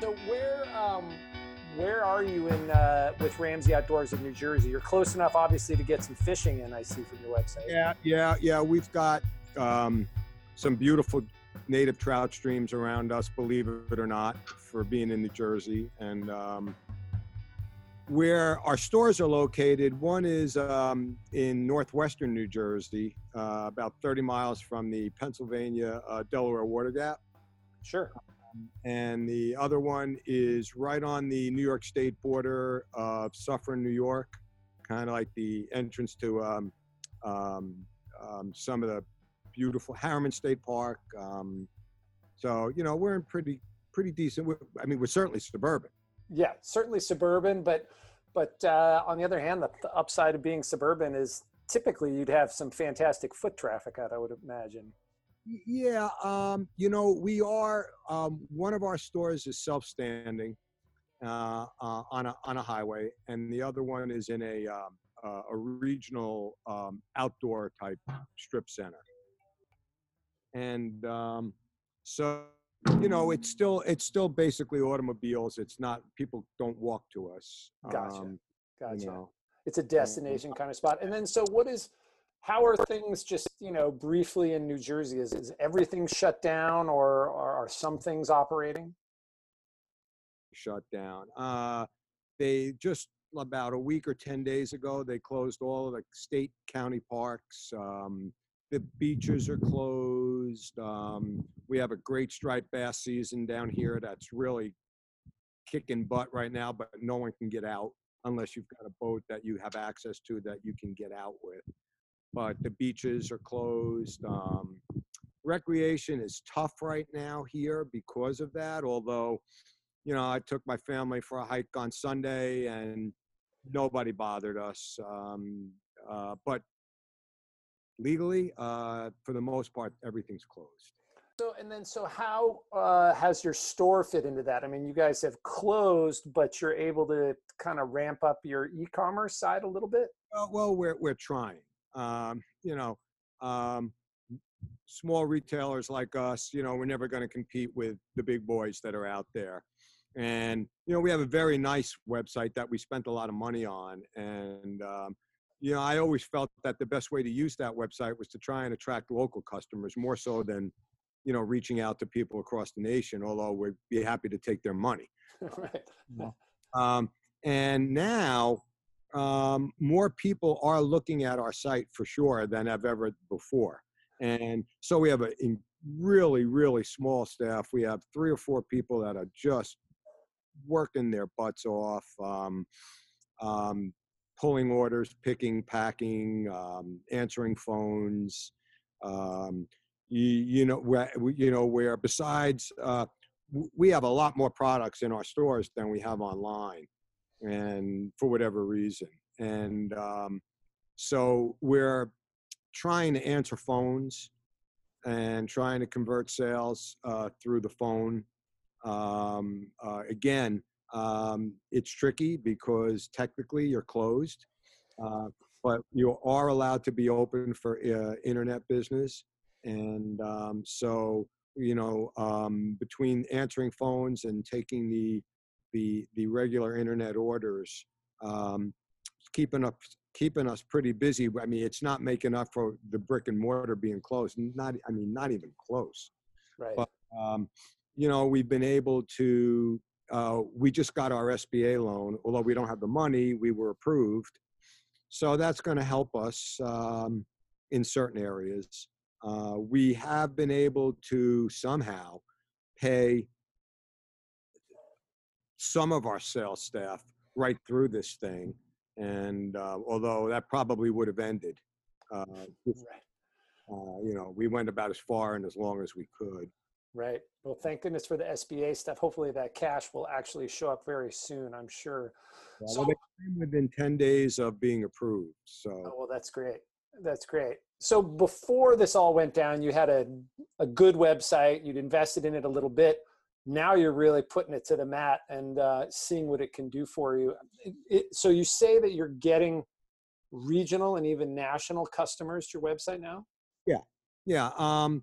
So where um, where are you in uh, with Ramsey Outdoors in New Jersey? You're close enough, obviously, to get some fishing in. I see from your website. Yeah, yeah, yeah. We've got um, some beautiful native trout streams around us. Believe it or not, for being in New Jersey, and um, where our stores are located, one is um, in northwestern New Jersey, uh, about 30 miles from the Pennsylvania uh, Delaware Water Gap. Sure. And the other one is right on the New York State border of Suffern, New York, kind of like the entrance to um, um, um, some of the beautiful Harriman State Park. Um, so, you know, we're in pretty, pretty decent. I mean, we're certainly suburban. Yeah, certainly suburban, but but uh, on the other hand, the, the upside of being suburban is typically you'd have some fantastic foot traffic out. I would imagine. Yeah, um, you know, we are um, one of our stores is self-standing uh, uh, on a on a highway, and the other one is in a um, uh, a regional um, outdoor type strip center. And um, so, you know, it's still it's still basically automobiles. It's not people don't walk to us. Gotcha. Um, Gotcha. you know. It's a destination kind of spot. And then, so what is? How are things just you know briefly in New Jersey? Is is everything shut down, or, or are some things operating? shut down. Uh, they just about a week or 10 days ago, they closed all of the state county parks. Um, the beaches are closed. Um, we have a great striped bass season down here that's really kicking butt right now, but no one can get out unless you've got a boat that you have access to that you can get out with. But the beaches are closed. Um, recreation is tough right now here because of that, although you know, I took my family for a hike on Sunday and nobody bothered us. Um, uh, but legally, uh, for the most part, everything's closed. So and then, so how uh, has your store fit into that? I mean, you guys have closed, but you're able to kind of ramp up your e-commerce side a little bit. Well, well we're, we're trying. Um, you know, um, small retailers like us, you know, we're never going to compete with the big boys that are out there. And, you know, we have a very nice website that we spent a lot of money on. And, um, you know, I always felt that the best way to use that website was to try and attract local customers more so than, you know, reaching out to people across the nation, although we'd be happy to take their money. right. Um, and now, um, more people are looking at our site for sure than have ever before. And so we have a really, really small staff. We have three or four people that are just working their butts off, um, um, pulling orders, picking, packing, um, answering phones. Um, you, you know, where, you know, where besides, uh, we have a lot more products in our stores than we have online and for whatever reason and um, so we're trying to answer phones and trying to convert sales uh, through the phone um, uh, again um, it's tricky because technically you're closed uh, but you are allowed to be open for uh, internet business and um, so you know um, between answering phones and taking the the the regular internet orders um, keeping up keeping us pretty busy. I mean it's not making up for the brick and mortar being closed not i mean not even close. Right. But- um, you know we've been able to uh, we just got our sba loan. Although we don't have the money we were approved. So that's going to help us um, in certain areas. Uh, we have been able to somehow pay some of our sales staff right through this thing. And uh, although that probably would have ended, uh, uh, you know, we went about as far and as long as we could. Right. Well, thank goodness for the SBA stuff. Hopefully, that cash will actually show up very soon. I'm sure. Uh, So- well, within 10 days of being approved. Oh, So, well, that's great. That's great. So before this all went down, you had a a good website. You'd invested in it a little bit. Now you're really putting it to the mat and uh, seeing what it can do for you. It, it, so you say that you're getting regional and even national customers to your website now. yeah. Yeah. Um,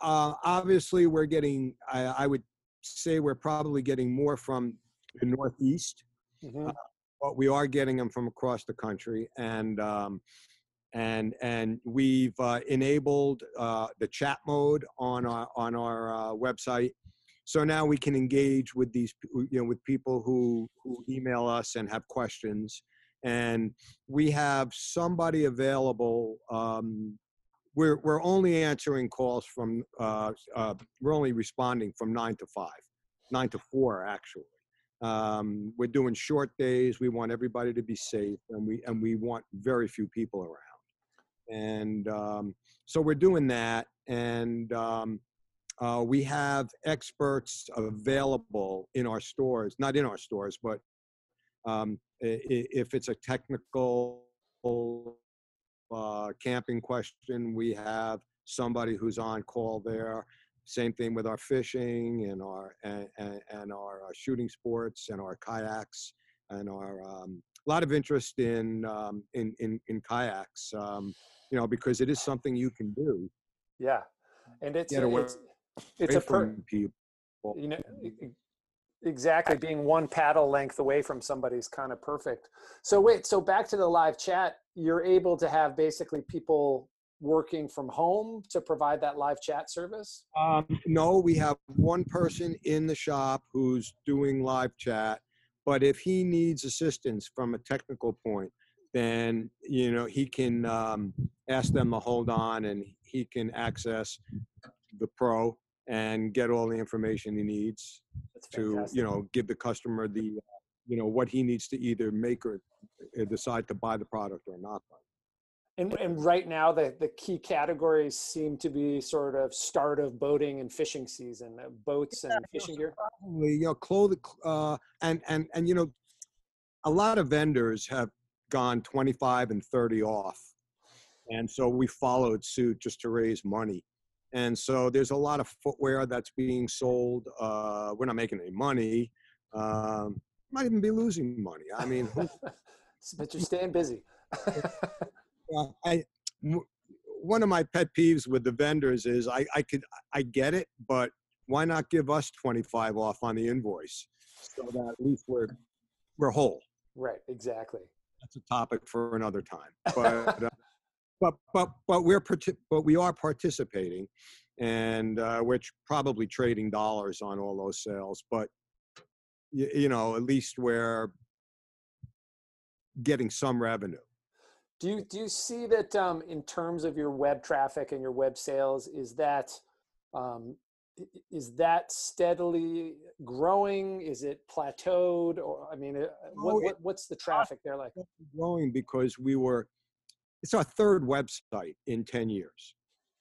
uh, obviously, we're getting, I, I would say we're probably getting more from the Northeast, Mhm. but we are getting them from across the country. And um, and and we've uh, enabled uh, the chat mode on our on our uh, website. So now we can engage with these, you know, with people who who email us and have questions, and we have somebody available. Um, we're we're only answering calls from uh, uh, we're only responding from nine to five, nine to four actually. Um, we're doing short days. We want everybody to be safe, and we and we want very few people around. And um, so we're doing that, and um, uh, we have experts available in our stores, not in our stores, but um, if it's a technical uh, camping question, we have somebody who's on call there. Same thing with our fishing and our and, and, and our uh, shooting sports and our kayaks and our um, a lot of interest in um, in, in in kayaks. Um, you know, because it is something you can do. Yeah, and it's it's it's a per, from people. you know exactly being one paddle length away from somebody's kind of perfect. So wait, so back to the live chat, you're able to have basically people working from home to provide that live chat service. Um, no, we have one person in the shop who's doing live chat, but if he needs assistance from a technical point, then you know he can um, ask them to hold on, and he can access the pro and get all the information he needs That's to fantastic. you know give the customer the uh, you know what he needs to either make or uh, decide to buy the product or not buy. And, and right now, the, the key categories seem to be sort of start of boating and fishing season, uh, boats and fishing gear. probably you know clothing uh and and and you know a lot of vendors have gone 25 and 30 off and so we followed suit just to raise money and so there's a lot of footwear that's being sold uh we're not making any money um might even be losing money i mean but you're staying busy. uh, I one of my pet peeves with the vendors is I, I could I get it, but why not give us 25 off on the invoice so that at least we're we're whole. right, exactly. That's a topic for another time. But uh, but but but we're but we are participating, and uh, we're probably trading dollars on all those sales. But you, you know, at least we're getting some revenue. Do you do you see that um, in terms of your web traffic and your web sales? Is that um, is that steadily growing? Is it plateaued? Or I mean, uh, what, Oh, what what's the traffic there like? growing because we were it's our third website in 10 years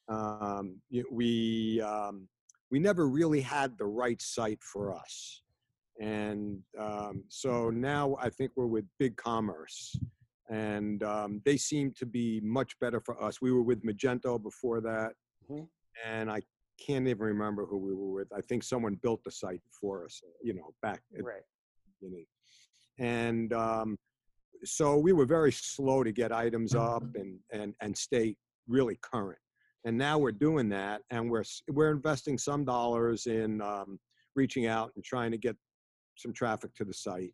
um, we um, we never really had the right site for us and um, so now i think we're with BigCommerce and um, they seem to be much better for us we were with Magento before that Mhm. and i can't even remember who we were with i think someone built the site for us you know back at Right. beginning. And um, so we were very slow to get items up and, and, and stay really current. And now we're doing that and we're, we're investing some dollars in um, reaching out and trying to get some traffic to the site.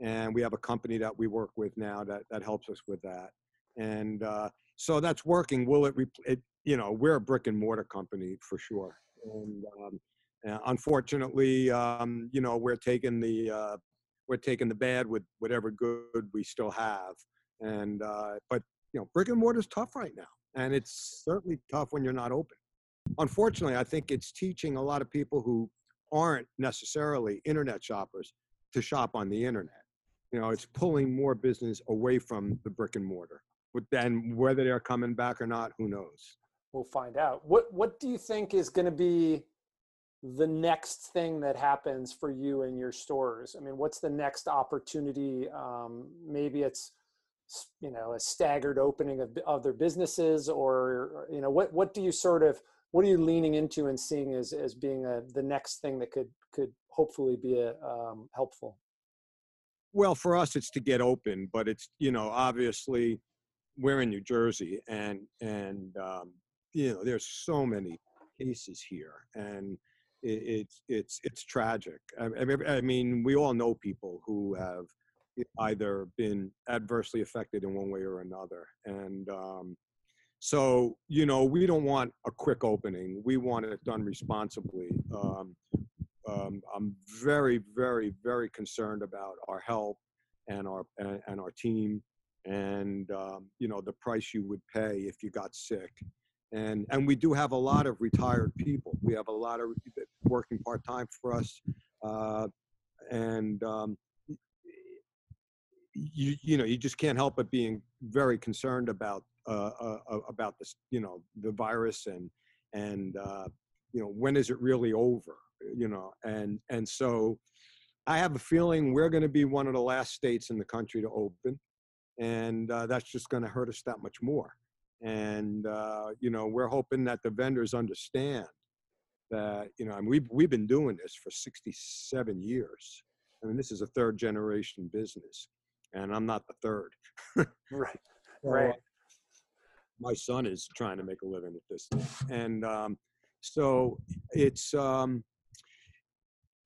And we have a company that we work with now that, that helps us with that. And uh, so that's working. Will it, repl- it, you know, we're a brick and mortar company for sure. And um, uh, unfortunately, um, you know, we're taking the, uh, we're taking the bad with whatever good we still have. And uh, but you know, brick and mortar is tough right now, and it's certainly tough when you're not open. Unfortunately, I think it's teaching a lot of people who aren't necessarily internet shoppers to shop on the internet. You know, it's pulling more business away from the brick and mortar. But then whether they're coming back or not, who knows? We'll find out. What What do you think is going to be the next thing that happens for you and your stores? I mean, what's the next opportunity? Um, maybe it's you know a staggered opening of other businesses, or you know what What do you sort of what are you leaning into and seeing as as being a the next thing that could could hopefully be a, um, helpful? Well, for us, it's to get open, but it's you know obviously we're in New Jersey, and and um, you know there's so many cases here, and it's it's it's tragic. I, mean, we all know people who have either been adversely affected in one way or another, and um, so you know we don't want a quick opening. We want it done responsibly. Um, um, I'm very, very, very concerned about our health and our and, and our team, and um, you know the price you would pay if you got sick and and we do have a lot of retired people. We have a lot of working part time for us, uh, and um, you you know you just can't help but being very concerned about uh, uh, uh, about this you know the virus and and uh, you know when is it really over you know and and so I have a feeling we're going to be one of the last states in the country to open, and uh, that's just going to hurt us that much more. And, uh, you know, we're hoping that the vendors understand that, you know, I mean, we've, we've been doing this for 67 years. I mean, this is a third generation business, and I'm not the third. right. Right. my son is trying to make a living at this thing. And um, so it's, um,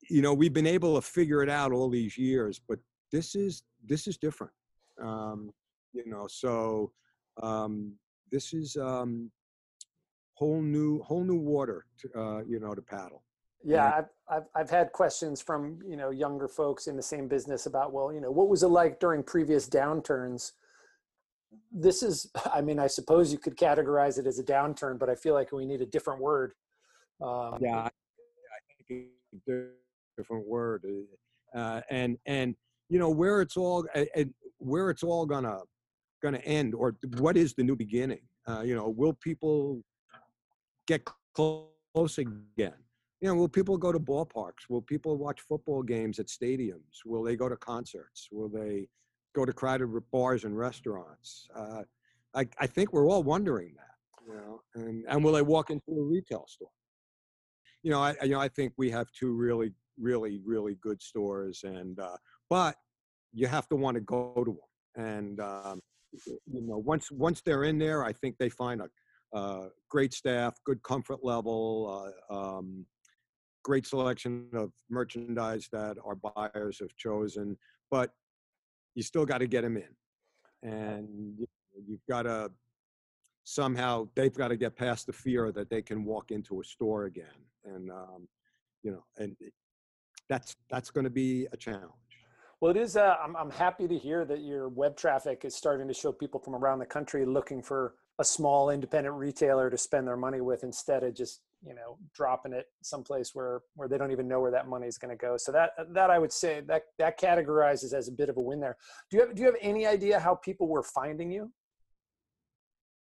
you know, we've been able to figure it out all these years, but this is, this is different. Um, you know, so um, this is um, whole new whole new water to, uh, you know to paddle yeah I've, I've i've had questions from you know younger folks in the same business about well you know what was it like during previous downturns? This is i mean i suppose you could categorize it as a downturn but i feel like we need a different word um, yeah i think a different word uh, and and you know where it's all uh, where it's all gonna going to end or what is the new beginning? Uh, you know will people get close again? You know will people go to ballparks? Will people watch football games at stadiums? Will they go to concerts? Will they go to crowded bars and restaurants? Uh, I, I think we're all wondering that you know and, and will they walk into a retail store? You know I, you know I think we have two really really really good stores and uh, but you have to want to go to them and um, you know, once once they're in there, I think they find a uh, great staff, good comfort level, uh, um, great selection of merchandise that our buyers have chosen. But you still got to get them in, and you've got to somehow they've got to get past the fear that they can walk into a store again, and um, you know, and that's that's going to be a challenge. Well, it is. Uh, I'm, I'm happy to hear that your web traffic is starting to show people from around the country looking for a small independent retailer to spend their money with instead of just you know dropping it someplace where where they don't even know where that money is going to go. So that that I would say that that categorizes as a bit of a win there. Do you have do you have any idea how people were finding you?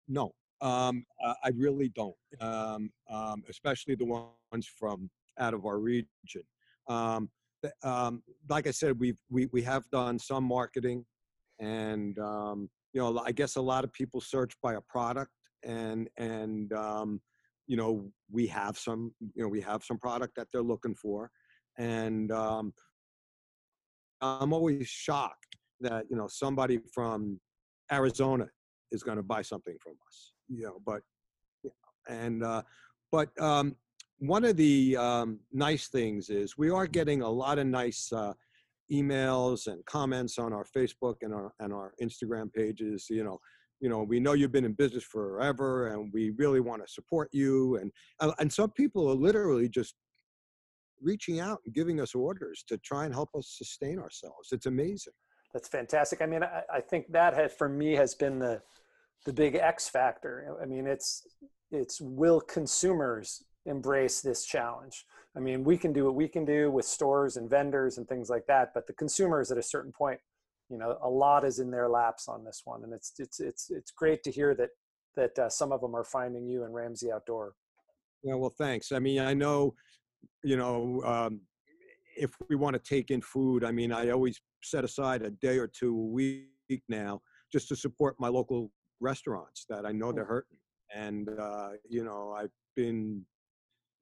No, um, I really don't. Um, um, especially the ones from out of our region. Um, like I said, we've we we have done some marketing, and um, you know, I guess a lot of people search by a product, and and um, you know, we have some you know we have some product that they're looking for, and um, I'm always shocked that you know somebody from Arizona is going to buy something from us, you know, but and uh, but um, one of the um, nice things is we are getting a lot of nice uh, emails and comments on our Facebook and our and our Instagram pages. You know, you know, we know you've been in business forever, and we really want to support you. And uh, and some people are literally just reaching out and giving us orders to try and help us sustain ourselves. It's amazing. That's fantastic. I mean, I, I think that has, for me has been the the big X factor. I mean, it's it's will consumers embrace this challenge. I mean, we can do what we can do with stores and vendors and things like that, but the consumers at a certain point, you know, a lot is in their laps on this one, and it's it's it's it's great to hear that that uh, some of them are finding you and Ramsey Outdoor. Yeah, well, thanks. I mean, I know, you know, um, if we want to take in food, I mean, I always set aside a day or two a week now just to support my local restaurants that I know they're mm. hurting. And uh, you know, I've been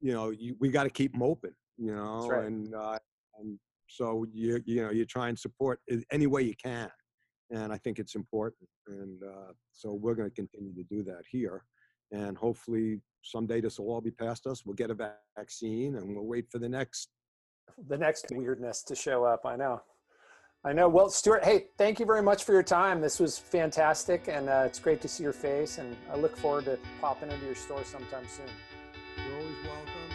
you know, you, we got to keep them open, you know, right. and, uh, and so you, you know, you try and support any way you can. And I think it's important. And uh, so we're going to continue to do that here. and hopefully someday this will all be past us. We'll get a vaccine, and we'll wait for the next. The next weirdness to show up. I know. I know. Well, Stuart, hey, thank you very much for your time. This was fantastic, and uh, it's great to see your face. And I look forward to popping into your store sometime soon. Welcome.